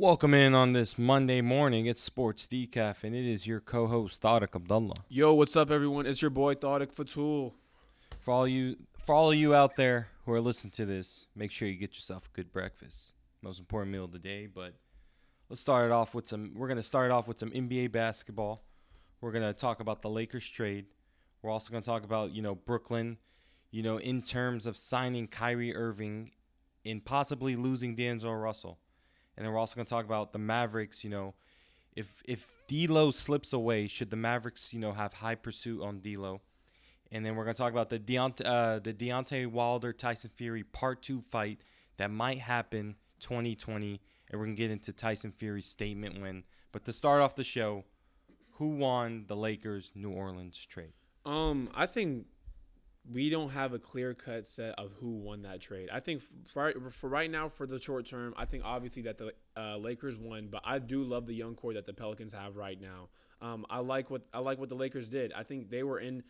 Welcome in on this Monday morning. It's Sports Decaf, and it is your co-host Tariq Abdullah. Yo, what's up, everyone? It's your boy Tariq Fatul. For all you, for all of you out there who are listening to this, make sure you get yourself a good breakfast. Most important meal of the day. But let's start it off with some. We're gonna start off with some NBA basketball. We're gonna talk about the Lakers trade. We're also gonna talk about you know Brooklyn, you know in terms of signing Kyrie Irving, and possibly losing D'Angelo Russell. And then we're also going to talk about the Mavericks. You know, if if D'Lo slips away, should the Mavericks you know have high pursuit on D'Lo? And then we're going to talk about the Deontay, uh, the Deontay Wilder Tyson Fury Part Two fight that might happen 2020, and we're going to get into Tyson Fury's statement win. But to start off the show, who won the Lakers New Orleans trade? Um, I think we don't have a clear cut set of who won that trade. I think for, for right now, for the short term, I think obviously that the uh, Lakers won, but I do love the young core that the Pelicans have right now. Um, I like what I like what the Lakers did. I think they were in,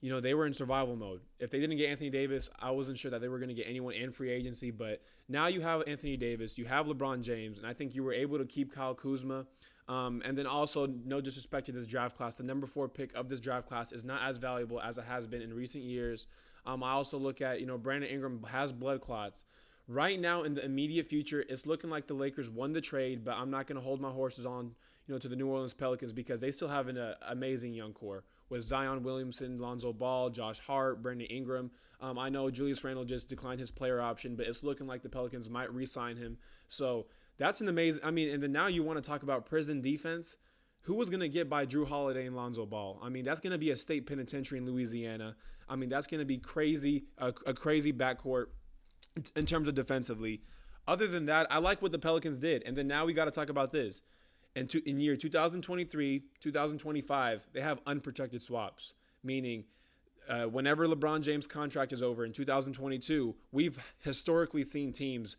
you know, they were in survival mode. If they didn't get Anthony Davis, I wasn't sure that they were going to get anyone in free agency. But now you have Anthony Davis, you have LeBron James, and I think you were able to keep Kyle Kuzma. Um, and then also, no disrespect to this draft class, the number four pick of this draft class is not as valuable as it has been in recent years. Um, I also look at, you know, Brandon Ingram has blood clots. Right now, in the immediate future, it's looking like the Lakers won the trade, but I'm not going to hold my horses on, you know, to the New Orleans Pelicans because they still have an uh, amazing young core with Zion Williamson, Lonzo Ball, Josh Hart, Brandon Ingram. Um, I know Julius Randle just declined his player option, but it's looking like the Pelicans might re-sign him. So that's an amazing. I mean, and then now you want to talk about prison defense. Who was going to get by Jrue Holiday and Lonzo Ball? I mean, that's going to be a state penitentiary in Louisiana. I mean, that's going to be crazy, a, a crazy backcourt in terms of defensively. Other than that, I like what the Pelicans did. And then now we got to talk about this. In, to, in year 2023, 2025, they have unprotected swaps, meaning uh, whenever LeBron James' contract is over in 2022, we've historically seen teams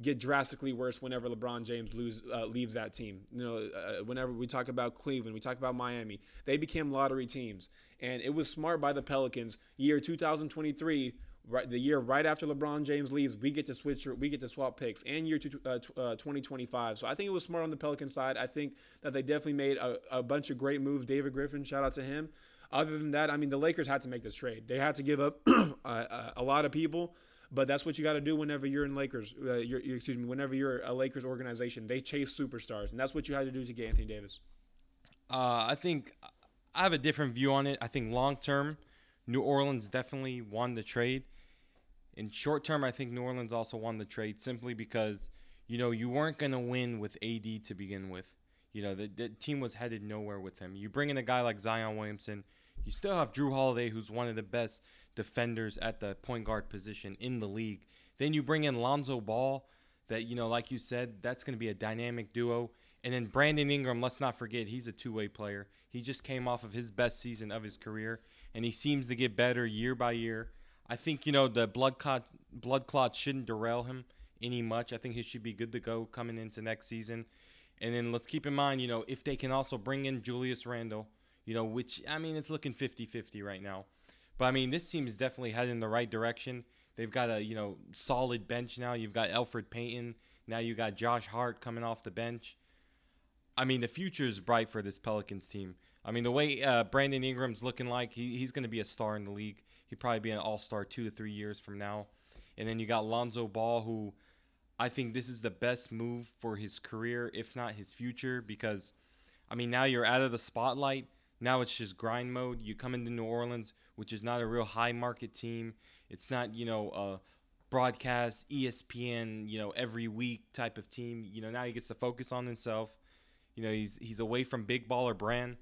get drastically worse whenever LeBron James lose, uh, leaves that team. You know, uh, whenever we talk about Cleveland, we talk about Miami, they became lottery teams, and it was smart by the Pelicans. Year 2023, right, the year right after LeBron James leaves, we get to switch, we get to swap picks, and year two, uh, 2025. So I think it was smart on the Pelican side. I think that they definitely made a, a bunch of great moves. David Griffin, shout out to him. Other than that, I mean, the Lakers had to make this trade. They had to give up a, a lot of people. But that's what you got to do whenever you're in Lakers. Uh, you're, you're, excuse me, whenever you're a Lakers organization, they chase superstars, and that's what you had to do to get Anthony Davis. Uh, I think I have a different view on it. I think long term, New Orleans definitely won the trade. In short term, I think New Orleans also won the trade simply because you know you weren't going to win with AD to begin with. You know the, the team was headed nowhere with him. You bring in a guy like Zion Williamson. You still have Jrue Holiday, who's one of the best defenders at the point guard position in the league. Then you bring in Lonzo Ball, that, you know, like you said, that's going to be a dynamic duo. And then Brandon Ingram, let's not forget, he's a two way player. He just came off of his best season of his career, and he seems to get better year by year. I think, you know, the blood clot, blood clot shouldn't derail him any much. I think he should be good to go coming into next season. And then let's keep in mind, you know, if they can also bring in Julius Randle, you know, which, I mean, it's looking 50 50 right now. But I mean, this team is definitely heading in the right direction. They've got a you know solid bench now. You've got Elfrid Payton. Now you got Josh Hart coming off the bench. I mean, the future is bright for this Pelicans team. I mean, the way uh, Brandon Ingram's looking like, he, he's going to be a star in the league. He'd probably be an all star two to three years from now. And then you got Lonzo Ball, who I think this is the best move for his career, if not his future, because, I mean, now you're out of the spotlight. Now it's just grind mode. You come into New Orleans, which is not a real high market team. It's not, you know, a broadcast ESPN, you know, every week type of team. You know, now he gets to focus on himself. You know, he's he's away from big baller brand.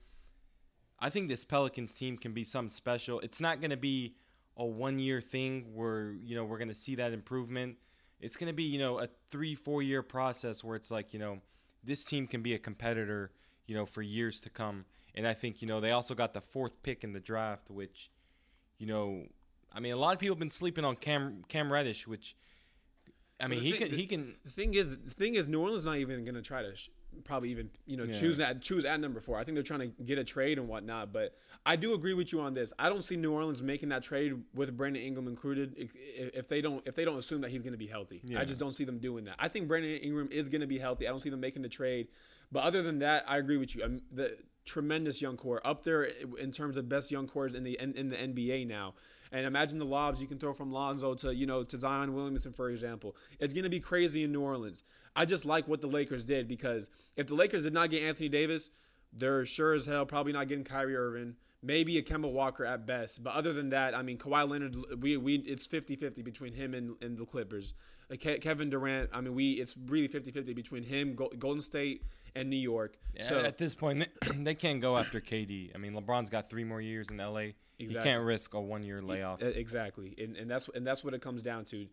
I think this Pelicans team can be something special. It's not going to be a one year thing where, you know, we're going to see that improvement. It's going to be, you know, a 3-4 year process where it's like, you know, this team can be a competitor, you know, for years to come. And I think, you know, they also got the fourth pick in the draft, which, you know, I mean, a lot of people have been sleeping on Cam Cam Reddish, which I mean, he thing- can he can The thing is, the thing is, New Orleans not even going to try to sh- probably even you know Yeah. choose that choose at number four. I think they're trying to get a trade and whatnot. But I do agree with you on this. I don't see New Orleans making that trade with Brandon Ingram included if, if they don't if they don't assume that he's going to be healthy. Yeah. I just don't see them doing that. I think Brandon Ingram is going to be healthy. I don't see them making the trade. But other than that, I agree with you. Um, the tremendous young core up there in terms of best young cores in the in, in the NBA now. And imagine the lobs you can throw from Lonzo to you know to Zion Williamson, for example. It's going to be crazy in New Orleans. I just like what the Lakers did because if the Lakers did not get Anthony Davis, they're sure as hell probably not getting Kyrie Irving. Maybe a Kemba Walker at best. But other than that, I mean, Kawhi Leonard, we, we it's 50-50 between him and, and the Clippers. Uh, Ke- Kevin Durant, I mean, we it's really 50-50 between him, Go- Golden State, and New York. So at this point they can't go after KD. I mean, LeBron's got three more years in LA. You can't risk a one year layoff. Exactly, and, and that's and that's what it comes down to.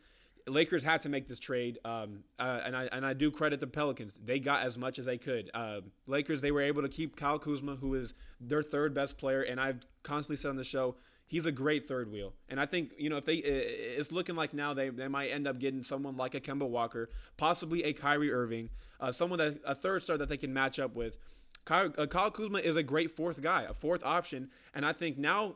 Lakers had to make this trade, um, uh, and I and I do credit the Pelicans. They got as much as they could. Uh, Lakers they were able to keep Kyle Kuzma, who is their third best player, and I've constantly said on the show he's a great third wheel. And I think you know if they, it's looking like now they they might end up getting someone like a Kemba Walker, possibly a Kyrie Irving, uh, someone that a third star that they can match up with. Kyle, uh, Kyle Kuzma is a great fourth guy, a fourth option, and I think now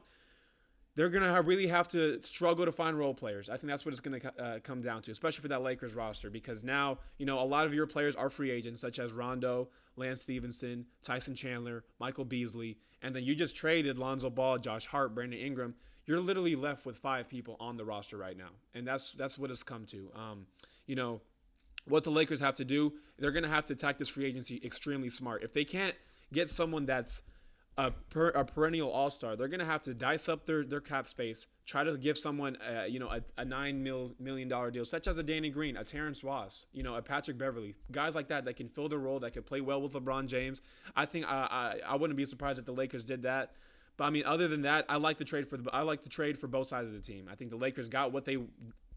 they're gonna really have to struggle to find role players. I think that's what it's gonna uh, come down to, especially for that Lakers roster, because now you know a lot of your players are free agents, such as Rondo, Lance Stephenson, Tyson Chandler, Michael Beasley, and then you just traded Lonzo Ball, Josh Hart, Brandon Ingram. You're literally left with five people on the roster right now, and that's that's what it's come to. Um, you know, what the Lakers have to do, they're to have to attack this free agency extremely smart. If they can't get someone that's a, per, a perennial all star, they're going to have to dice up their, their cap space, try to give someone, uh, you know, a, a nine mil, million dollar deal, such as a Danny Green, a Terrence Ross, you know, a Patrick Beverley, guys like that that can fill their role, that can play well with LeBron James. I think I, I, I wouldn't be surprised if the Lakers did that. But I mean, other than that, I like the trade for the, I like the trade for both sides of the team. I think the Lakers got what they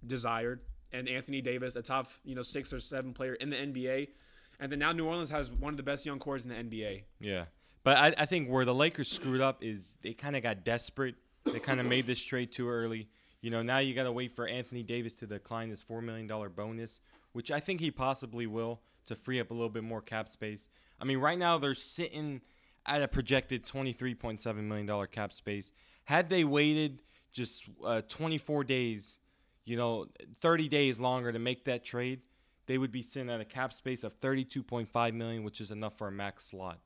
desired, and Anthony Davis, a top you know six or seven player in the NBA, and then now New Orleans has one of the best young cores in the NBA. Yeah. But I, I think where the Lakers screwed up is they kind of got desperate. They kind of made this trade too early. You know, now you got to wait for Anthony Davis to decline his $4 million bonus, which I think he possibly will to free up a little bit more cap space. I mean, right now they're sitting at a projected $23.7 million cap space. Had they waited just uh, 24 days, you know, 30 days longer to make that trade, they would be sitting at a cap space of 32.5 million, which is enough for a max slot.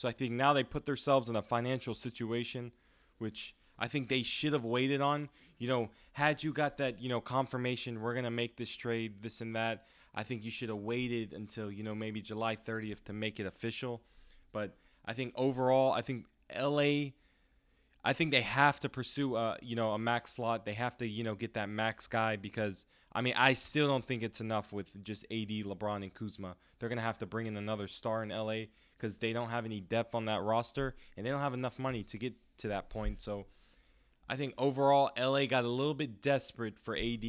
So I think now they put themselves in a financial situation, which I think they should have waited on. You know, had you got that, you know, confirmation we're gonna make this trade, this and that, I think you should have waited until you know maybe July 30th to make it official. But I think overall, I think LA. I think they have to pursue, a you know, a max slot. They have to, you know, get that max guy because I mean, I still don't think it's enough with just AD, LeBron, and Kuzma. They're gonna have to bring in another star in LA because they don't have any depth on that roster and they don't have enough money to get to that point. So I think overall LA got a little bit desperate for AD,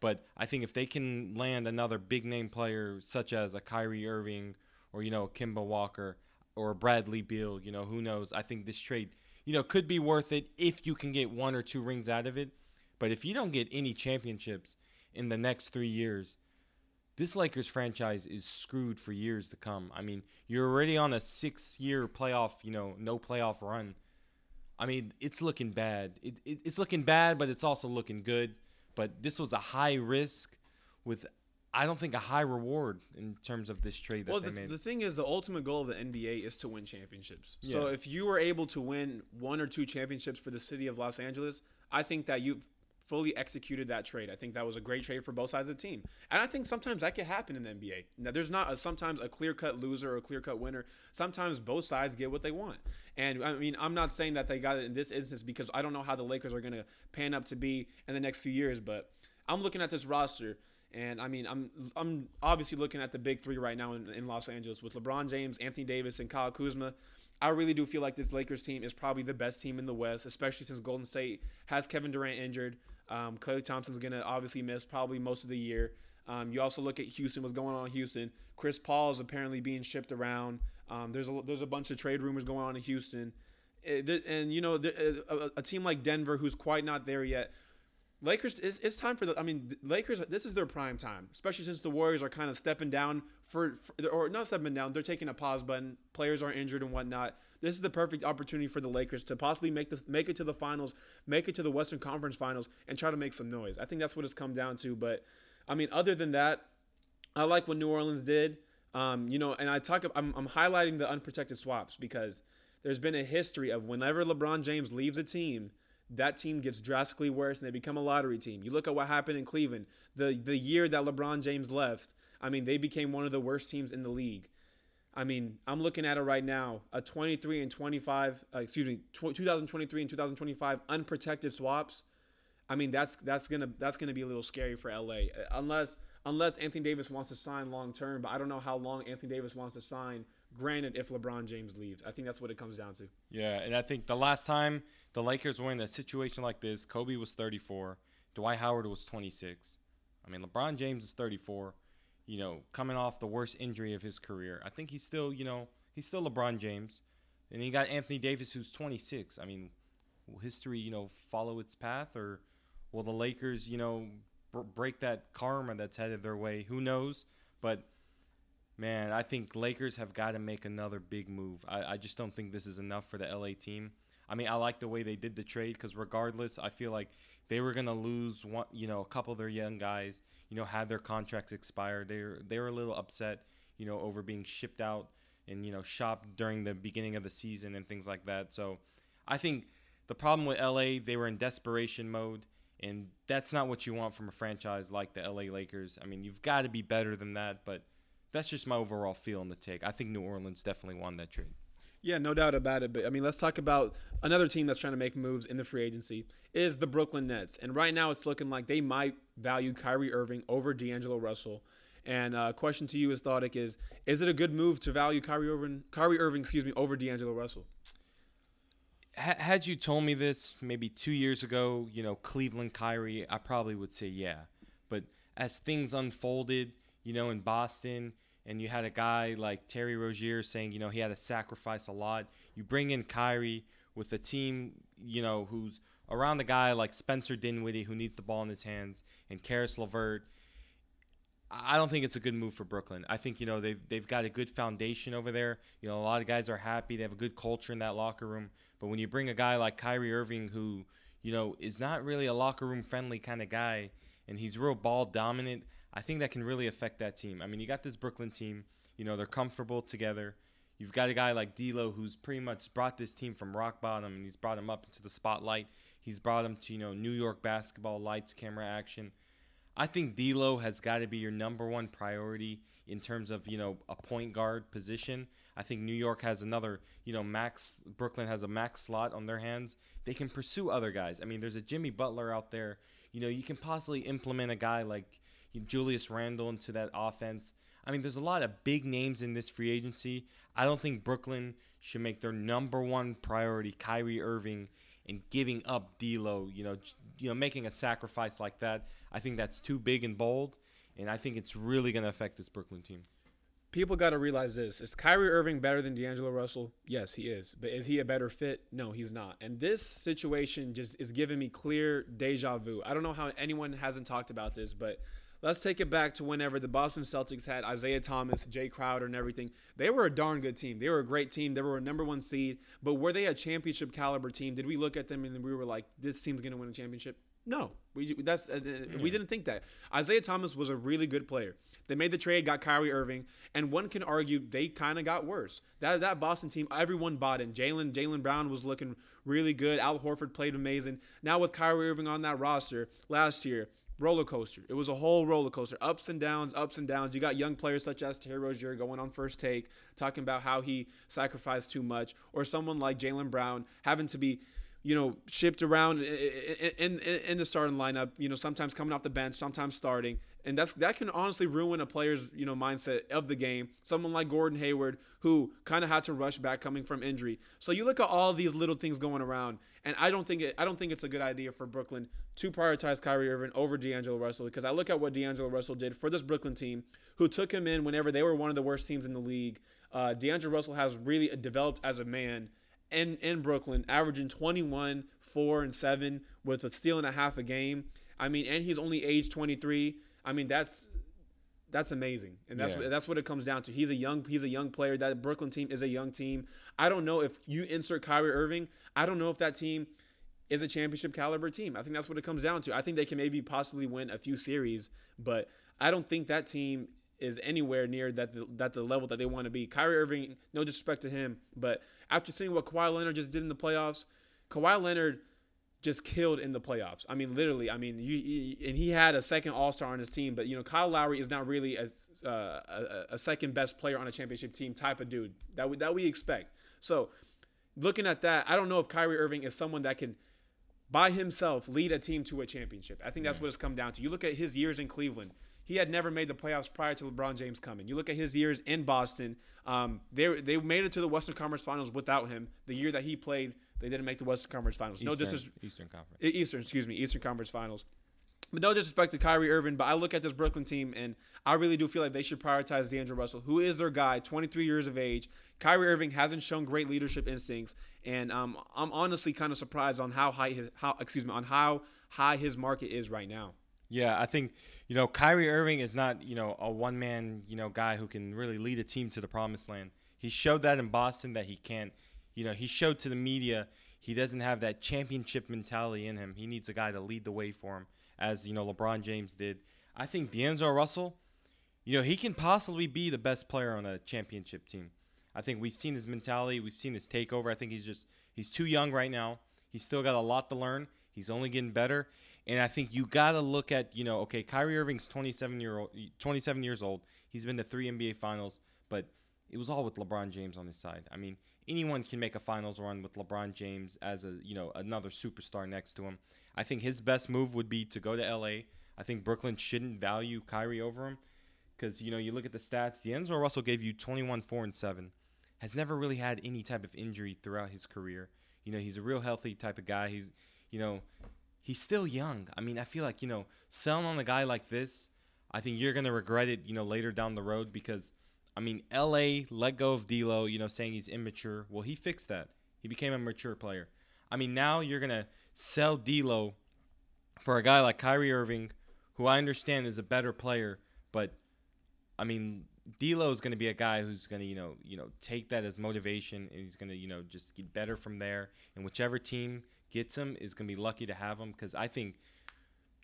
but I think if they can land another big name player such as a Kyrie Irving or you know Kemba Walker or Bradley Beal, you know who knows? I think this trade you know could be worth it if you can get one or two rings out of it. But if you don't get any championships in the next three years, this Lakers franchise is screwed for years to come. I mean, you're already on a six-year playoff, you know, no playoff run. I mean, it's looking bad. It, it, it's looking bad, but it's also looking good. But this was a high risk with, I don't think, a high reward in terms of this trade that Well, they the, made. the thing is, the ultimate goal of the NBA is to win championships. So if you were able to win one or two championships for the city of Los Angeles, I think that you've fully executed that trade. I think that was a great trade for both sides of the team, and I think sometimes that can happen in the NBA. Now, there's not a, sometimes a clear cut loser or a clear cut winner. Sometimes both sides get what they want, and I mean, I'm not saying that they got it in this instance because I don't know how the Lakers are going to pan up to be in the next few years, but I'm looking at this roster. And I mean, I'm I'm obviously looking at the big three right now in, in Los Angeles with LeBron James, Anthony Davis, and Kyle Kuzma. I really do feel like this Lakers team is probably the best team in the West, especially since Golden State has Kevin Durant injured. Um, Klay Thompson's gonna obviously miss probably most of the year. Um, you also look at Houston, what's going on in Houston. Chris Paul is apparently being shipped around. Um, there's a there's a bunch of trade rumors going on in Houston, Eh, and you know a, a- a team like Denver, who's quite not there yet. Lakers, it's, time for the. I mean, Lakers. This is their prime time, especially since the Warriors are kind of stepping down for, for, or not stepping down. They're taking a pause button. Players are injured and whatnot. This is the perfect opportunity for the Lakers to possibly make the make it to the finals, make it to the Western Conference Finals, and try to make some noise. I think that's what it's come down to. But I mean, other than that, I like what New Orleans did. Um, you know, and I talk. I'm, I'm highlighting the unprotected swaps because there's been a history of whenever LeBron James leaves a team that team gets drastically worse and they become a lottery team. You look at what happened in Cleveland. The the year that LeBron James left, I mean, they became one of the worst teams in the league. I mean, I'm looking at it right now. A 23 and 25, uh, excuse me, 2023 and 2025 unprotected swaps. I mean, that's that's gonna that's gonna be a little scary for LA unless unless Anthony Davis wants to sign long term. But I don't know how long Anthony Davis wants to sign Granted, if LeBron James leaves, I think that's what it comes down to. Yeah, and I think the last time the Lakers were in a situation like this, Kobe was 34, Dwight Howard was 26. I mean, LeBron James is 34. You know, coming off the worst injury of his career, I think he's still, you know, he's still LeBron James. And you got Anthony Davis, who's 26. I mean, will history, you know, follow its path, or will the Lakers, you know, break that karma that's headed their way? Who knows? But man, I think Lakers have got to make another big move. I, I just don't think this is enough for the LA team. I mean, I like the way they did the trade because regardless, I feel like they were gonna lose one, you know, a couple of their young guys. You know, had their contracts expired. They were they were a little upset, you know, over being shipped out and you know shopped during the beginning of the season and things like that. So, I think the problem with LA, they were in desperation mode. And that's not what you want from a franchise like the LA Lakers. I mean, you've got to be better than that, but that's just my overall feel on the take. I think New Orleans definitely won that trade. Yeah, no doubt about it. But I mean, let's talk about another team that's trying to make moves in the free agency is the Brooklyn Nets. And right now, it's looking like they might value Kyrie Irving over D'Angelo Russell. And uh, question to you, Athletic, is is it a good move to value Kyrie Irving, Kyrie Irving, excuse me, over D'Angelo Russell? Had you told me this maybe two years ago, you know, Cleveland Kyrie, I probably would say yeah. But as things unfolded, you know, in Boston, and you had a guy like Terry Rozier saying, you know, he had to sacrifice a lot. You bring in Kyrie with a team, you know, who's around a guy like Spencer Dinwiddie who needs the ball in his hands and Caris LeVert. I don't think it's a good move for Brooklyn. I think you know they've they've got a good foundation over there. You know, a lot of guys are happy. They have a good culture in that locker room. But when you bring a guy like Kyrie Irving, who you know is not really a locker room friendly kind of guy, and he's real ball dominant, I think that can really affect that team. I mean, you got this Brooklyn team, you know, they're comfortable together. You've got a guy like D'Lo who's pretty much brought this team from rock bottom and he's brought them up into the spotlight. He's brought them to, you know, New York basketball, lights, camera, action. I think D'Lo has got to be your number one priority in terms of, you know, a point guard position. I think New York has another, you know, max Brooklyn has a max slot on their hands. They can pursue other guys. I mean, there's a Jimmy Butler out there. You know, you can possibly implement a guy like Julius Randle into that offense. I mean, there's a lot of big names in this free agency. I don't think Brooklyn should make their number one priority Kyrie Irving and giving up D'Lo. You know, you know, making a sacrifice like that. I think that's too big and bold, and I think it's really going to affect this Brooklyn team. People got to realize this: is Kyrie Irving better than D'Angelo Russell? Yes, he is. But is he a better fit? No, he's not. And this situation just is giving me clear deja vu. I don't know how anyone hasn't talked about this, but let's take it back to whenever the Boston Celtics had Isaiah Thomas, Jae Crowder, and everything. They were a darn good team. They were a great team. They were a number one seed. But were they a championship caliber team? Did we look at them and we were like, this team's going to win a championship? No, we that's uh, we didn't think that. Isaiah Thomas was a really good player. They made the trade, got Kyrie Irving, and one can argue they kind of got worse. That that Boston team, everyone bought in. Jaylen Jaylen Brown was looking really good. Al Horford played amazing. Now with Kyrie Irving on that roster last year, roller coaster. It was a whole roller coaster, ups and downs, ups and downs. You got young players such as Terry Rozier going on first take, talking about how he sacrificed too much, or someone like Jaylen Brown having to be, you know, shipped around in, in, in the starting lineup. You know, sometimes coming off the bench, sometimes starting, and that's that can honestly ruin a player's you know mindset of the game. Someone like Gordon Hayward, who kind of had to rush back coming from injury. So you look at all these little things going around, and I don't think it, I don't think it's a good idea for Brooklyn to prioritize Kyrie Irving over D'Angelo Russell because I look at what D'Angelo Russell did for this Brooklyn team, who took him in whenever they were one of the worst teams in the league. Uh, D'Angelo Russell has really developed as a man in in Brooklyn, averaging 21, four and seven with a steal and a half a game. I mean, and he's only age 23. I mean, that's that's amazing, and that's Yeah. what, that's what it comes down to. He's a young he's a young player. That Brooklyn team is a young team. I don't know if you insert Kyrie Irving. I don't know if that team is a championship caliber team. I think that's what it comes down to. I think they can maybe possibly win a few series, but I don't think that team is anywhere near that the, that the level that they want to be. Kyrie Irving, no disrespect to him, but after seeing what Kawhi Leonard just did in the playoffs, Kawhi Leonard just killed in the playoffs. I mean, literally. I mean, you, you and he had a second All Star on his team, but you know, Kyle Lowry is not really as uh, a, a second best player on a championship team type of dude that we, that we expect. So, looking at that, I don't know if Kyrie Irving is someone that can by himself lead a team to a championship. I think that's what it's come down to. You look at his years in Cleveland. He had never made the playoffs prior to LeBron James coming. You look at his years in Boston. Um, they they made it to the Western Conference Finals without him. The year that he played, they didn't make the Western Conference Finals. No Eastern, disrespect. Eastern Conference. Eastern, excuse me, Eastern Conference Finals. But no disrespect to Kyrie Irving, but I look at this Brooklyn team and I really do feel like they should prioritize D'Angelo Russell, who is their guy, 23 years of age. Kyrie Irving hasn't shown great leadership instincts, and um, I'm honestly kind of surprised on how high his how excuse me on how high his market is right now. Yeah, I think you know Kyrie Irving is not you know a one man you know guy who can really lead a team to the promised land. He showed that in Boston that he can't. You know, he showed to the media he doesn't have that championship mentality in him. He needs a guy to lead the way for him, as you know LeBron James did. I think D'Angelo Russell, you know, he can possibly be the best player on a championship team. I think we've seen his mentality, we've seen his takeover. I think he's just he's too young right now. He's still got a lot to learn. He's only getting better. And I think you got to look at, you know, okay, Kyrie Irving's 27 year old 27 years old. He's been to 3 NBA finals, but it was all with LeBron James on his side. I mean, anyone can make a finals run with LeBron James as a, you know, another superstar next to him. I think his best move would be to go to LA. I think Brooklyn shouldn't value Kyrie over him because you know you look at the stats. D'Angelo Russell gave you 21, four and seven. Has never really had any type of injury throughout his career. You know he's a real healthy type of guy. He's you know he's still young. I mean I feel like you know selling on a guy like this, I think you're gonna regret it. You know later down the road because I mean L.A. let go of D'Lo. You know saying he's immature. Well he fixed that. He became a mature player. I mean now you're gonna sell D'Lo for a guy like Kyrie Irving, who I understand is a better player, but I mean, D'Lo is going to be a guy who's going to, you know, you know, take that as motivation, and he's going to, you know, just get better from there. And whichever team gets him is going to be lucky to have him because I think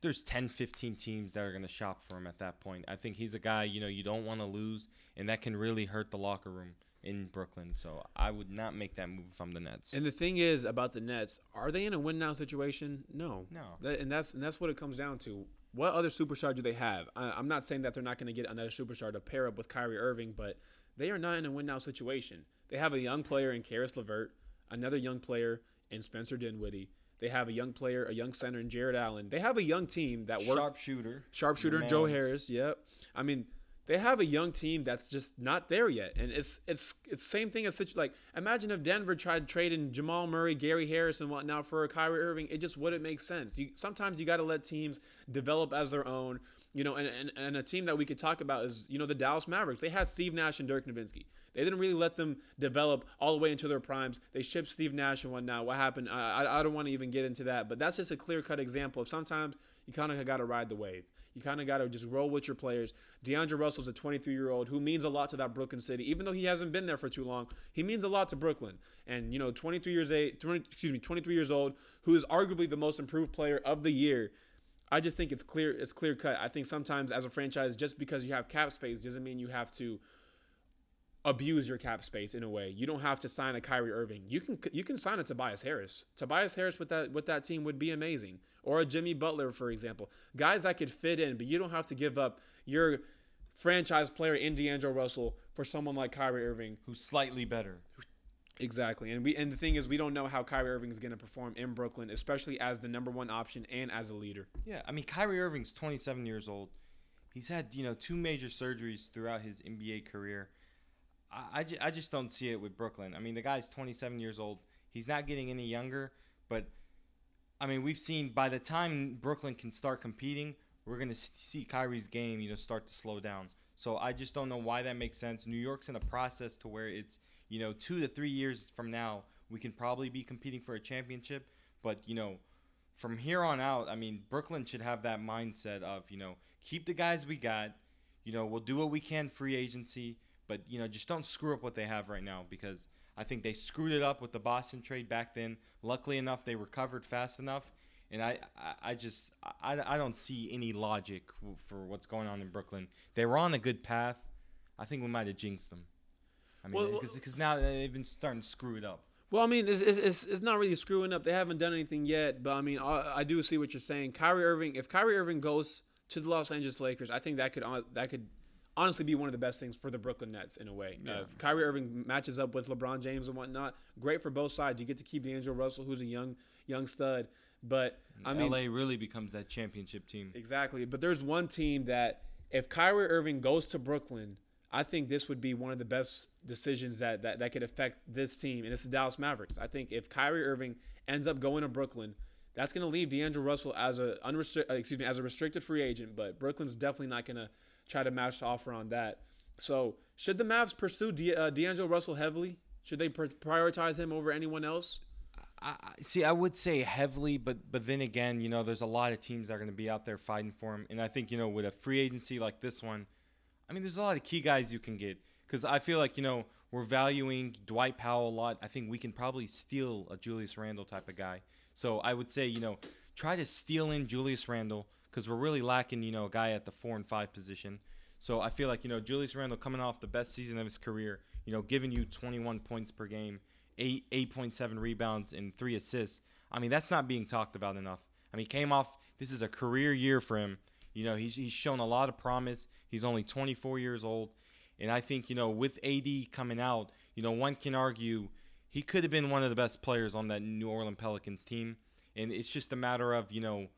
there's 10, 15 teams that are going to shop for him at that point. I think he's a guy, you know, you don't want to lose, and that can really hurt the locker room in Brooklyn. So I would not make that move from the Nets. And the thing is about the Nets, are they in a win now situation? No, No. That, and that's and that's what it comes down to. What other superstar do they have? I, I'm not saying that they're not going to get another superstar to pair up with Kyrie Irving, but they are not in a win now situation. They have a young player in Caris LeVert, another young player in Spencer Dinwiddie. They have a young player, a young center in Jarrett Allen. They have a young team that works Sharpshooter. sharpshooter Your Joe. Harris. Yep. I mean, they have a young team that's just not there yet, and it's it's it's same thing as such like imagine if Denver tried trading Jamal Murray, Gary Harris, and whatnot for a Kyrie Irving. It just wouldn't make sense. You sometimes you got to let teams develop as their own. You know, and, and, and a team that we could talk about is, you know, the Dallas Mavericks. They had Steve Nash and Dirk Nowitzki. They didn't really let them develop all the way into their primes. They shipped Steve Nash and whatnot. What happened? I, I, don't want to even get into that, but that's just a clear cut example of sometimes you kind of got to ride the wave. You kind of got to just roll with your players. DeAndre Russell's a 23 year old who means a lot to that Brooklyn city, even though he hasn't been there for too long. He means a lot to Brooklyn. And you know, 23 years age, 20, excuse me, 23 years old, who is arguably the most improved player of the year. I just think it's clear. It's clear cut. I think sometimes as a franchise, just because you have cap space doesn't mean you have to abuse your cap space in a way. You don't have to sign a Kyrie Irving. You can you can sign a Tobias Harris. Tobias Harris with that with that team would be amazing. Or a Jimmy Butler, for example. Guys that could fit in, but you don't have to give up your franchise player in D'Angelo Russell for someone like Kyrie Irving. Who's slightly better. Exactly. And we and the thing is we don't know how Kyrie Irving is going to perform in Brooklyn, especially as the number 1 option and as a leader. Yeah, I mean Kyrie Irving's 27 years old. He's had you know two major surgeries throughout his NBA career. I, I, ju- I just don't see it with Brooklyn. I mean the guy's 27 years old. He's not getting any younger, but I mean we've seen by the time Brooklyn can start competing, we're gonna see Kyrie's game you know start to slow down. So I just don't know why that makes sense. New York's in a process to where it's you know two to three years from now we can probably be competing for a championship, but you know from here on out, I mean, Brooklyn should have that mindset of, you know, keep the guys we got. You know, we'll do what we can free agency, but, you know, just don't screw up what they have right now because I think they screwed it up with the Boston trade back then. Luckily enough, they recovered fast enough. And I, I, just, I, I don't see any logic for what's going on in Brooklyn. They were on a good path. I think we might have jinxed them. I mean, because well, now they've been starting to screw it up. Well, I mean, it's, it's, it's not really screwing up. They haven't done anything yet, but I mean, I, I do see what you're saying. Kyrie Irving, if Kyrie Irving goes to the Los Angeles Lakers, I think that could that could honestly be one of the best things for the Brooklyn Nets in a way. Yeah. Uh, if Kyrie Irving matches up with LeBron James and whatnot, great for both sides. You get to keep D'Angelo Russell, who's a young young stud. But I mean, LA really becomes that championship team. Exactly. But there's one team that if Kyrie Irving goes to Brooklyn, I think this would be one of the best decisions that, that, that could affect this team, and it's the Dallas Mavericks. I think if Kyrie Irving ends up going to Brooklyn, that's going to leave D'Angelo Russell as a unrestri- uh, excuse me as a restricted free agent. But Brooklyn's definitely not going to try to match the offer on that. So should the Mavs pursue D- uh, D'Angelo Russell heavily? Should they pr- prioritize him over anyone else? I, see, I would say heavily, but but then again, you know, there's a lot of teams that are going to be out there fighting for him, and I think you know, with a free agency like this one, I mean, there's a lot of key guys you can get because I feel like you know we're valuing Dwight Powell a lot. I think we can probably steal a Julius Randle type of guy. So I would say you know try to steal in Julius Randle because we're really lacking you know a guy at the four and five position. So I feel like you know Julius Randle coming off the best season of his career, you know, giving you 21 points per game, eight 8.7 rebounds and three assists. I mean, that's not being talked about enough. I mean, came off. This is a career year for him. You know, he's, he's shown a lot of promise. He's only 24 years old. And I think, you know, with AD coming out, you know, one can argue he could have been one of the best players on that New Orleans Pelicans team. And it's just a matter of, you know,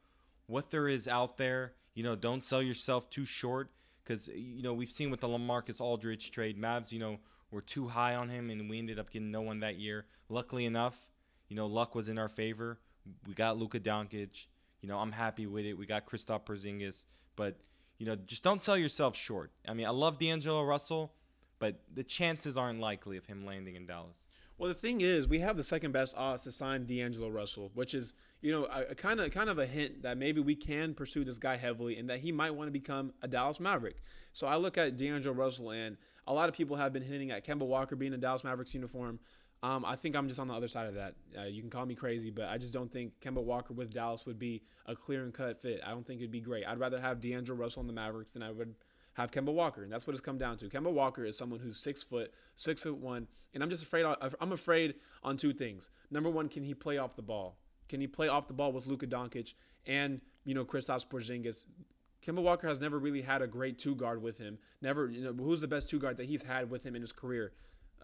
what there is out there. You know, don't sell yourself too short because, you know, we've seen with the Lamarcus Aldridge trade, Mavs, you know, were too high on him and we ended up getting no one that year. Luckily enough, you know, luck was in our favor. We got Luka Doncic. You know, I'm happy with it. We got Kristaps Porzingis, but you know, just don't sell yourself short. I mean, I love D'Angelo Russell, but the chances aren't likely of him landing in Dallas. Well, the thing is, we have the second best odds to sign D'Angelo Russell, which is, you know, a kind of kind of a hint that maybe we can pursue this guy heavily and that he might want to become a Dallas Maverick. So I look at D'Angelo Russell, and a lot of people have been hinting at Kemba Walker being a Dallas Mavericks uniform. Um, I think I'm just on the other side of that. Uh, you can call me crazy, but I just don't think Kemba Walker with Dallas would be a clear and cut fit. I don't think it'd be great. I'd rather have D'Angelo Russell in the Mavericks than I would have Kemba Walker, and that's what it's come down to. Kemba Walker is someone who's six foot, six foot one, and I'm just afraid. I'm afraid on two things. Number one, can he play off the ball? Can he play off the ball with Luka Doncic and you know Kristaps Porzingis? Kemba Walker has never really had a great two guard with him. Never, you know, who's the best two guard that he's had with him in his career?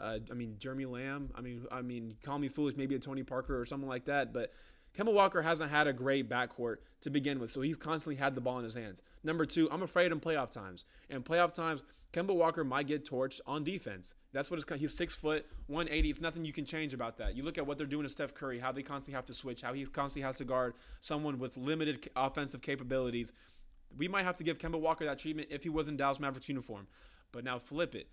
Uh, I mean, Jeremy Lamb. I mean, I mean, call me foolish, maybe a Tony Parker or something like that. But Kemba Walker hasn't had a great backcourt to begin with, so he's constantly had the ball in his hands. Number two, I'm afraid in playoff times. In playoff times, Kemba Walker might get torched on defense. That's what it's. He's six foot, 180. It's nothing you can change about that. You look at what they're doing to Steph Curry, how they constantly have to switch, how he constantly has to guard someone with limited offensive capabilities. We might have to give Kemba Walker that treatment if he was in Dallas Mavericks uniform. But now flip it.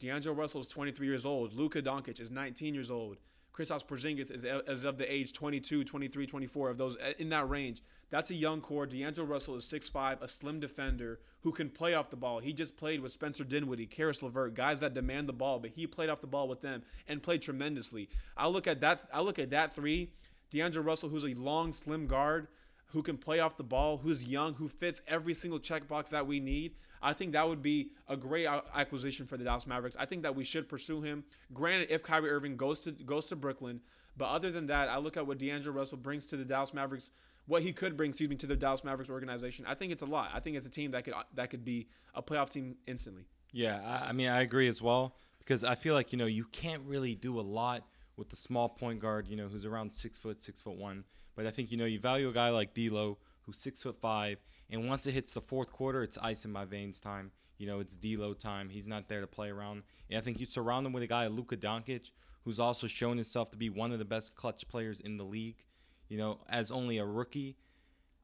D'Angelo Russell is 23 years old. Luka Doncic is 19 years old. Kristaps Porzingis is as of the age 22, 23, 24 of those in that range. That's a young core. D'Angelo Russell is 6'5", a slim defender who can play off the ball. He just played with Spencer Dinwiddie, Caris LeVert, guys that demand the ball, but he played off the ball with them and played tremendously. I look at that. I look at that three. D'Angelo Russell, who's a long, slim guard who can play off the ball, who's young, who fits every single checkbox that we need. I think that would be a great acquisition for the Dallas Mavericks. I think that we should pursue him. Granted, if Kyrie Irving goes to goes to Brooklyn, but other than that, I look at what D'Angelo Russell brings to the Dallas Mavericks, what he could bring, excuse me, to the Dallas Mavericks organization. I think it's a lot. I think it's a team that could that could be a playoff team instantly. Yeah, I mean, I agree as well because I feel like you know you can't really do a lot with the small point guard, you know, who's around six foot, six foot one. But I think you know you value a guy like D'Lo, who's six foot five, and once it hits the fourth quarter, it's ice in my veins time. You know, it's D'Lo time. He's not there to play around. And I think you surround him with a guy, Luka Doncic, who's also shown himself to be one of the best clutch players in the league. You know, as only a rookie.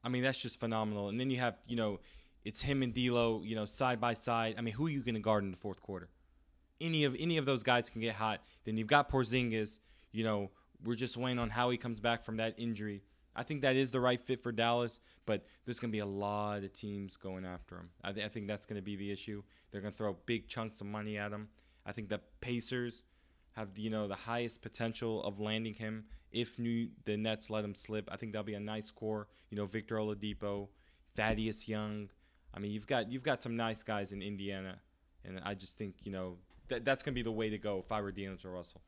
I mean, that's just phenomenal. And then you have, you know, it's him and D'Lo, you know, side by side. I mean, who are you going to guard in the fourth quarter? Any of any of those guys can get hot. Then you've got Porzingis. You know, we're just waiting on how he comes back from that injury. I think that is the right fit for Dallas, but there's going to be a lot of teams going after him. I, th- I think that's going to be the issue. They're going to throw big chunks of money at him. I think the Pacers have you know the highest potential of landing him if new the Nets let him slip. I think that'll be a nice core. You know, Victor Oladipo, Thaddeus Young. I mean, you've got you've got some nice guys in Indiana, and I just think you know that that's gonna be the way to go if I were D'Angelo Russell.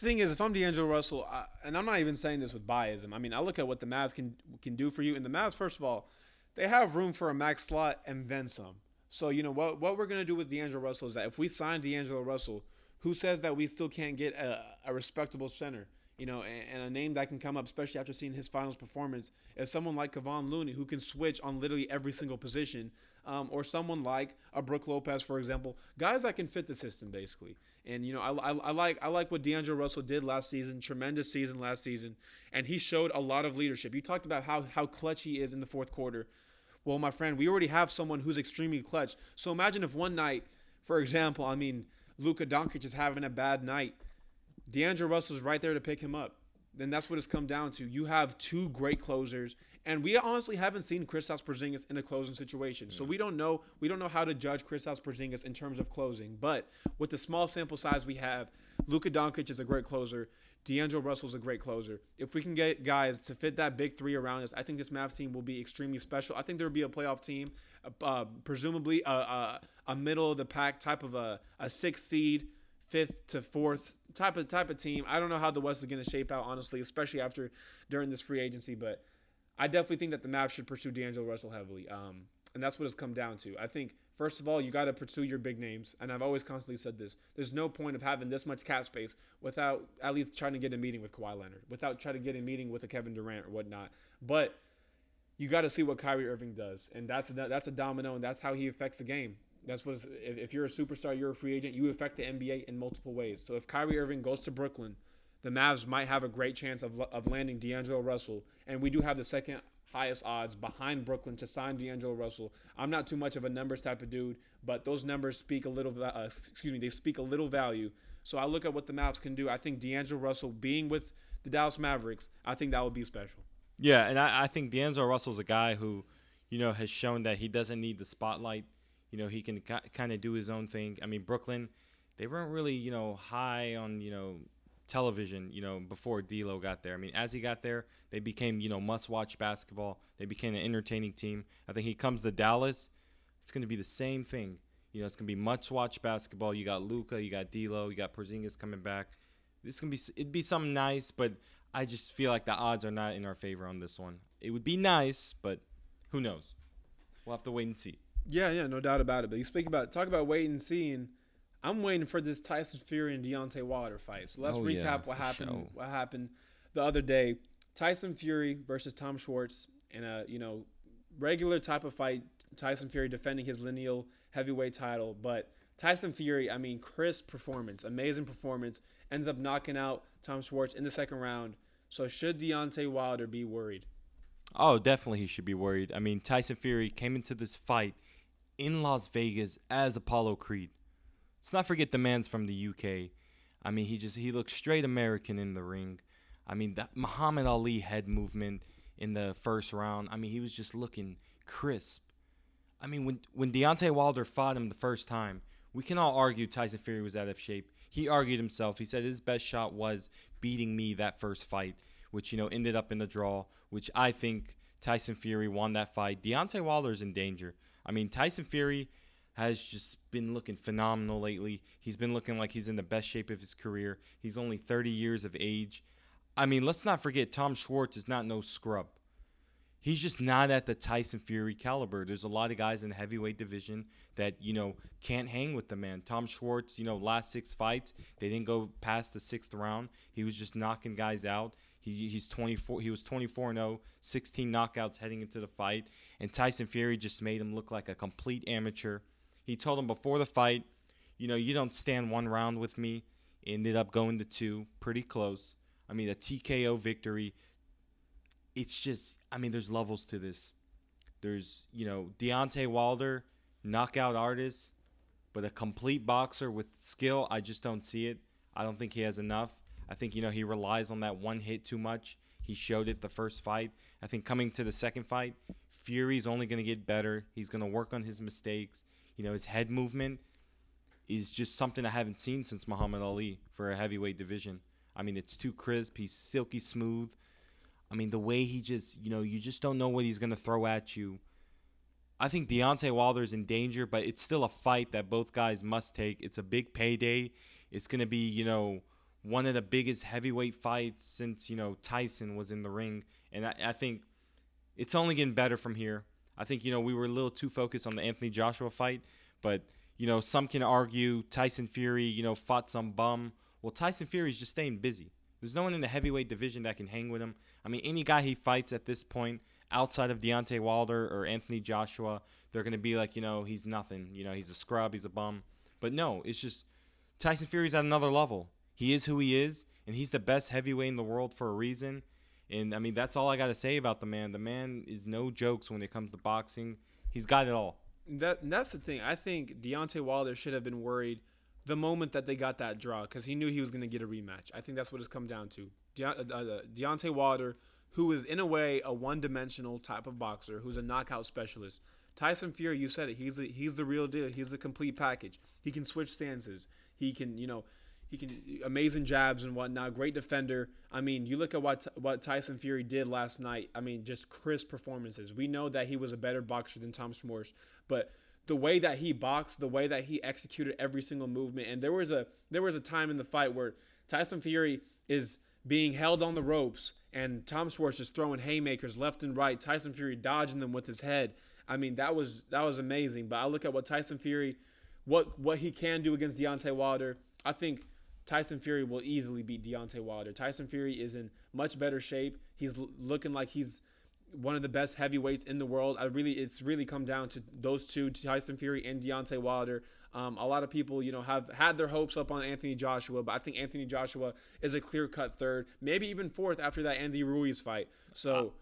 Thing is, if I'm D'Angelo Russell, I, and I'm not even saying this with biasm. I mean, I look at what the Mavs can can do for you, and the Mavs, first of all, they have room for a max slot and then some. So you know what what we're gonna do with D'Angelo Russell is that if we sign D'Angelo Russell, who says that we still can't get a, a respectable center? You know, and, a name that can come up, especially after seeing his finals performance, is someone like Kevon Looney, who can switch on literally every single position, um, or someone like a Brook Lopez, for example, guys that can fit the system basically. And you know, I, I, I like I like what D'Angelo Russell did last season, tremendous season last season, and he showed a lot of leadership. You talked about how how clutch he is in the fourth quarter. Well, my friend, we already have someone who's extremely clutch. So imagine if one night, for example, I mean, Luka Doncic is having a bad night, D'Angelo Russell's right there to pick him up. Then that's what it's come down to. You have two great closers, and we honestly haven't seen Kristaps Porzingis in a closing situation, so we don't know. We don't know how to judge Kristaps Porzingis in terms of closing. But with the small sample size we have, Luka Doncic is a great closer. D'Angelo Russell's a great closer. If we can get guys to fit that big three around us, I think this Mavs team will be extremely special. I think there will be a playoff team, uh, presumably a, a, a, middle of the pack type of a, a six seed, fifth to fourth type of type of team. I don't know how the West is going to shape out, honestly, especially after during this free agency. But I definitely think that the Mavs should pursue D'Angelo Russell heavily. Um, and that's what it's come down to. I think first of all, you got to pursue your big names, and I've always constantly said this. There's no point of having this much cap space without at least trying to get a meeting with Kawhi Leonard, without trying to get a meeting with a Kevin Durant or whatnot. But you got to see what Kyrie Irving does, and that's a, that's a domino, and that's how he affects the game. That's what if, if you're a superstar, you're a free agent, you affect the NBA in multiple ways. So if Kyrie Irving goes to Brooklyn, the Mavs might have a great chance of, of landing D'Angelo Russell, and we do have the second highest odds behind Brooklyn to sign D'Angelo Russell. I'm not too much of a numbers type of dude, but those numbers speak a little. Uh, excuse me, they speak a little value. So I look at what the Mavs can do. I think D'Angelo Russell being with the Dallas Mavericks, I think that would be special. Yeah, and I, I think D'Angelo Russell's a guy who, you know, has shown that he doesn't need the spotlight. You know, he can kind of do his own thing. I mean, Brooklyn, they weren't really, you know, high on, you know, television, you know, before D'Lo got there. I mean, as he got there, they became, you know, must-watch basketball. They became an entertaining team. I think he comes to Dallas, it's going to be the same thing. You know, it's going to be must-watch basketball. You got Luka, you got D'Lo, you got Porzingis coming back. This can be it'd be something nice, but I just feel like the odds are not in our favor on this one. It would be nice, but who knows? We'll have to wait and see. Yeah, yeah, no doubt about it. But you speak about talk about wait and seeing. I'm waiting for this Tyson Fury and Deontay Wilder fight. So let's oh, recap yeah, what happened. Sure. What happened the other day? Tyson Fury versus Tom Schwarz in a you know regular type of fight. Tyson Fury defending his lineal heavyweight title, but Tyson Fury, I mean, crisp performance, amazing performance, ends up knocking out Tom Schwarz in the second round. So should Deontay Wilder be worried? Oh, definitely he should be worried. I mean, Tyson Fury came into this fight in Las Vegas as Apollo Creed. Let's not forget the man's from the UK. I mean, he just he looks straight American in the ring. I mean, that Muhammad Ali head movement in the first round. I mean, he was just looking crisp. I mean, when when Deontay Wilder fought him the first time, we can all argue Tyson Fury was out of shape. He argued himself. He said his best shot was beating me that first fight, which you know ended up in the draw. Which I think Tyson Fury won that fight. Deontay Wilder's in danger. I mean, Tyson Fury has just been looking phenomenal lately. He's been looking like he's in the best shape of his career. He's only 30 years of age. I mean, let's not forget Tom Schwarz is not no scrub. He's just not at the Tyson Fury caliber. There's a lot of guys in the heavyweight division that, you know, can't hang with the man. Tom Schwarz, you know, last six fights, they didn't go past the sixth round. He was just knocking guys out. He, he's 24. He was 24 0, 16 knockouts heading into the fight, and Tyson Fury just made him look like a complete amateur. He told him before the fight, you know, you don't stand one round with me. Ended up going to two, pretty close. I mean, a TKO victory. It's just, I mean, there's levels to this. There's, you know, Deontay Wilder, knockout artist, but a complete boxer with skill. I just don't see it. I don't think he has enough. I think, you know, he relies on that one hit too much. He showed it the first fight. I think coming to the second fight, Fury's only going to get better. He's going to work on his mistakes. You know, his head movement is just something I haven't seen since Muhammad Ali for a heavyweight division. I mean, it's too crisp. He's silky smooth. I mean, the way he just, you know, you just don't know what he's going to throw at you. I think Deontay Wilder's in danger, but it's still a fight that both guys must take. It's a big payday. It's going to be, you know, one of the biggest heavyweight fights since, you know, Tyson was in the ring. And I, I think it's only getting better from here. I think, you know, we were a little too focused on the Anthony Joshua fight, but, you know, some can argue Tyson Fury, you know, fought some bum. Well, Tyson Fury's just staying busy. There's no one in the heavyweight division that can hang with him. I mean, any guy he fights at this point, outside of Deontay Wilder or Anthony Joshua, they're going to be like, you know, he's nothing. You know, he's a scrub, he's a bum. But no, it's just Tyson Fury's at another level. He is who he is, and he's the best heavyweight in the world for a reason. And I mean, that's all I got to say about the man. The man is no jokes when it comes to boxing. He's got it all. That that's the thing. I think Deontay Wilder should have been worried the moment that they got that draw because he knew he was going to get a rematch. I think that's what it's come down to. De- uh, uh, Deontay Wilder, who is in a way a one-dimensional type of boxer, who's a knockout specialist. Tyson Fury, you said it. He's a, he's the real deal. He's the complete package. He can switch stances. He can, you know, he can amazing jabs and whatnot. Great defender. I mean, you look at what what Tyson Fury did last night. I mean, just crisp performances. We know that he was a better boxer than Tom Schwarz, but the way that he boxed, the way that he executed every single movement, and there was a there was a time in the fight where Tyson Fury is being held on the ropes and Tom Schwarz is throwing haymakers left and right. Tyson Fury dodging them with his head. I mean, that was that was amazing. But I look at what Tyson Fury, what what he can do against Deontay Wilder. I think Tyson Fury will easily beat Deontay Wilder. Tyson Fury is in much better shape. He's l- looking like he's one of the best heavyweights in the world. I really, it's really come down to those two, Tyson Fury and Deontay Wilder. Um, a lot of people, you know, have had their hopes up on Anthony Joshua, but I think Anthony Joshua is a clear cut third, maybe even fourth after that Andy Ruiz fight. So.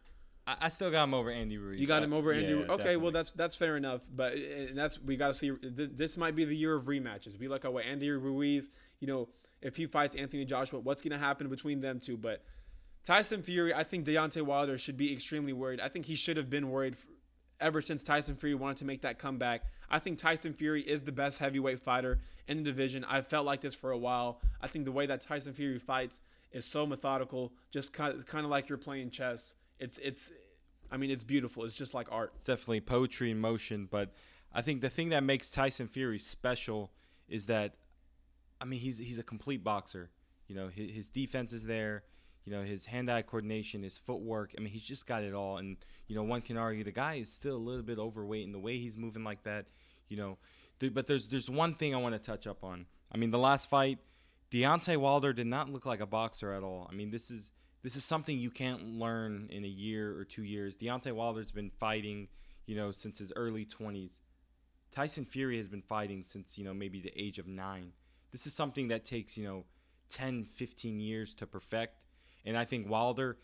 I, I still got him over Andy Ruiz. You got him over Andy. yeah, okay, definitely. well that's that's fair enough, but and that's we got to see. th- This might be the year of rematches. We look at what Andy Ruiz, you know, if he fights Anthony Joshua, what's going to happen between them two? But Tyson Fury, I think Deontay Wilder should be extremely worried. I think he should have been worried f ever since Tyson Fury wanted to make that comeback. I think Tyson Fury is the best heavyweight fighter in the division. I've felt like this for a while. I think the way that Tyson Fury fights is so methodical, just kind of, kind of like you're playing chess. It's it's I mean, it's beautiful. It's just like art. It's definitely poetry in motion. But I think the thing that makes Tyson Fury special is that, I mean, he's he's a complete boxer. You know, his, his defense is there. You know, his hand-eye coordination, his footwork. I mean, he's just got it all. And you know, one can argue the guy is still a little bit overweight, in the way he's moving like that, you know. Th- but there's there's one thing I want to touch up on. I mean, the last fight, Deontay Wilder did not look like a boxer at all. I mean, this is this is something you can't learn in a year or two years. Deontay Wilder's been fighting, you know, since his early 20s. Tyson Fury has been fighting since, you know, maybe the age of nine. This is something that takes, you know, 10, 15 years to perfect. And I think Wilder,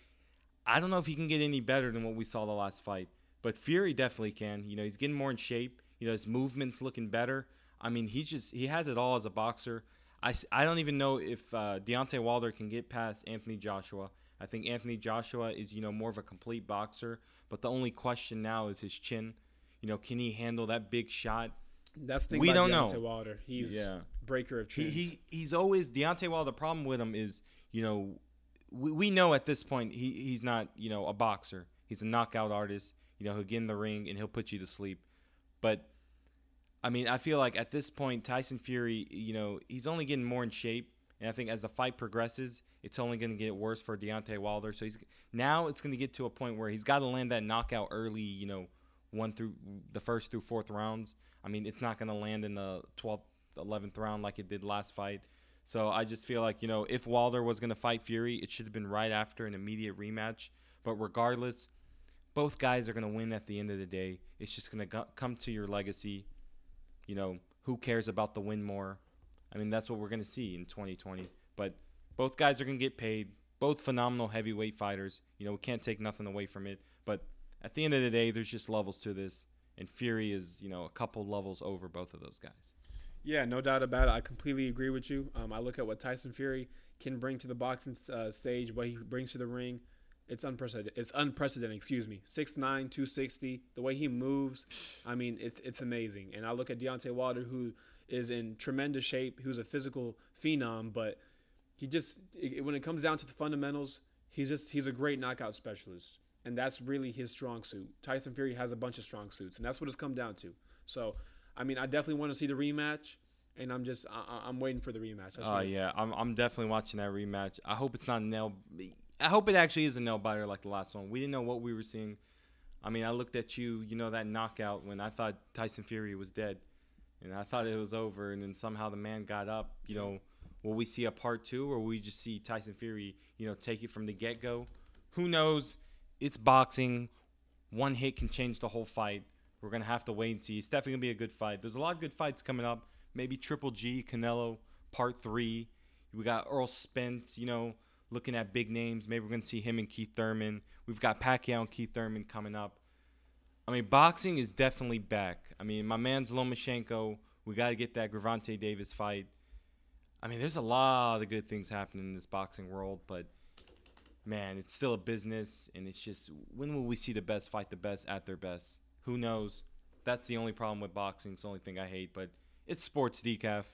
I don't know if he can get any better than what we saw the last fight, but Fury definitely can. You know, he's getting more in shape. You know, his movement's looking better. I mean, he just, he has it all as a boxer. I, I don't even know if uh, Deontay Wilder can get past Anthony Joshua. I think Anthony Joshua is, you know, more of a complete boxer. But the only question now is his chin. You know, can he handle that big shot? That's the thing We about don't know. Deontay Wilder. He's Yeah. breaker of He, he he's always Deontay Wilder. The problem with him is, you know, we, we know at this point he, he's not, you know, a boxer. He's a knockout artist. You know, he'll get in the ring and he'll put you to sleep. But I mean, I feel like at this point, Tyson Fury, you know, he's only getting more in shape. And I think as the fight progresses, it's only going to get worse for Deontay Wilder. So he's now it's going to get to a point where he's got to land that knockout early, you know, one through the first through fourth rounds. I mean, it's not going to land in the 12th, 11th round like it did last fight. So I just feel like, you know, if Wilder was going to fight Fury, it should have been right after an immediate rematch. But regardless, both guys are going to win at the end of the day. It's just going to come to your legacy. You know, who cares about the win more? I mean, that's what we're going to see in 2020. But both guys are going to get paid. Both phenomenal heavyweight fighters. You know, we can't take nothing away from it. At the end of the day, there's just levels to this. And Fury is, you know, a couple levels over both of those guys. Yeah, no doubt about it. I completely agree with you. Um, I look at what Tyson Fury can bring to the boxing uh, stage, what he brings to the ring. It's unprecedented. It's unprecedented. Excuse me. 6'9", 260. The way he moves, I mean, it's it's amazing. And I look at Deontay Wilder, who is in tremendous shape. Who's a physical phenom, but he just it, when it comes down to the fundamentals, he's just he's a great knockout specialist, and that's really his strong suit. Tyson Fury has a bunch of strong suits, and that's what it's come down to. So, I mean, I definitely want to see the rematch and I'm just I, am waiting for the rematch. Oh uh, yeah, I'm I'm definitely watching that rematch. I hope it's not nail. I hope it actually is a nail biter like the last one. We didn't know what we were seeing. I mean, I looked at you, you know, that knockout when I thought Tyson Fury was dead, and I thought it was over, and then somehow the man got up. You know, will we see a part two, or will we just see Tyson Fury, you know, take it from the get go? Who knows? It's boxing. One hit can change the whole fight. We're gonna have to wait and see. It's definitely gonna be a good fight. There's a lot of good fights coming up maybe Triple G, Canelo, part three. We got Errol Spence, you know, looking at big names. Maybe we're to see him and Keith Thurman. We've got Pacquiao and Keith Thurman coming up. I mean, boxing is definitely back. I mean, my man's Lomachenko. We got to get that Gervonta Davis fight. I mean, there's a lot of good things happening in this boxing world, but man, it's still a business, and it's just when will we see the best fight the best at their best? Who knows? That's the only problem with boxing. It's the only thing I hate, but it's Sports Decaf.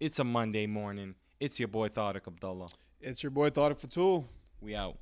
It's a Monday morning. It's your boy Tharek Abdullah. It's your boy Tharek Fatul. We out.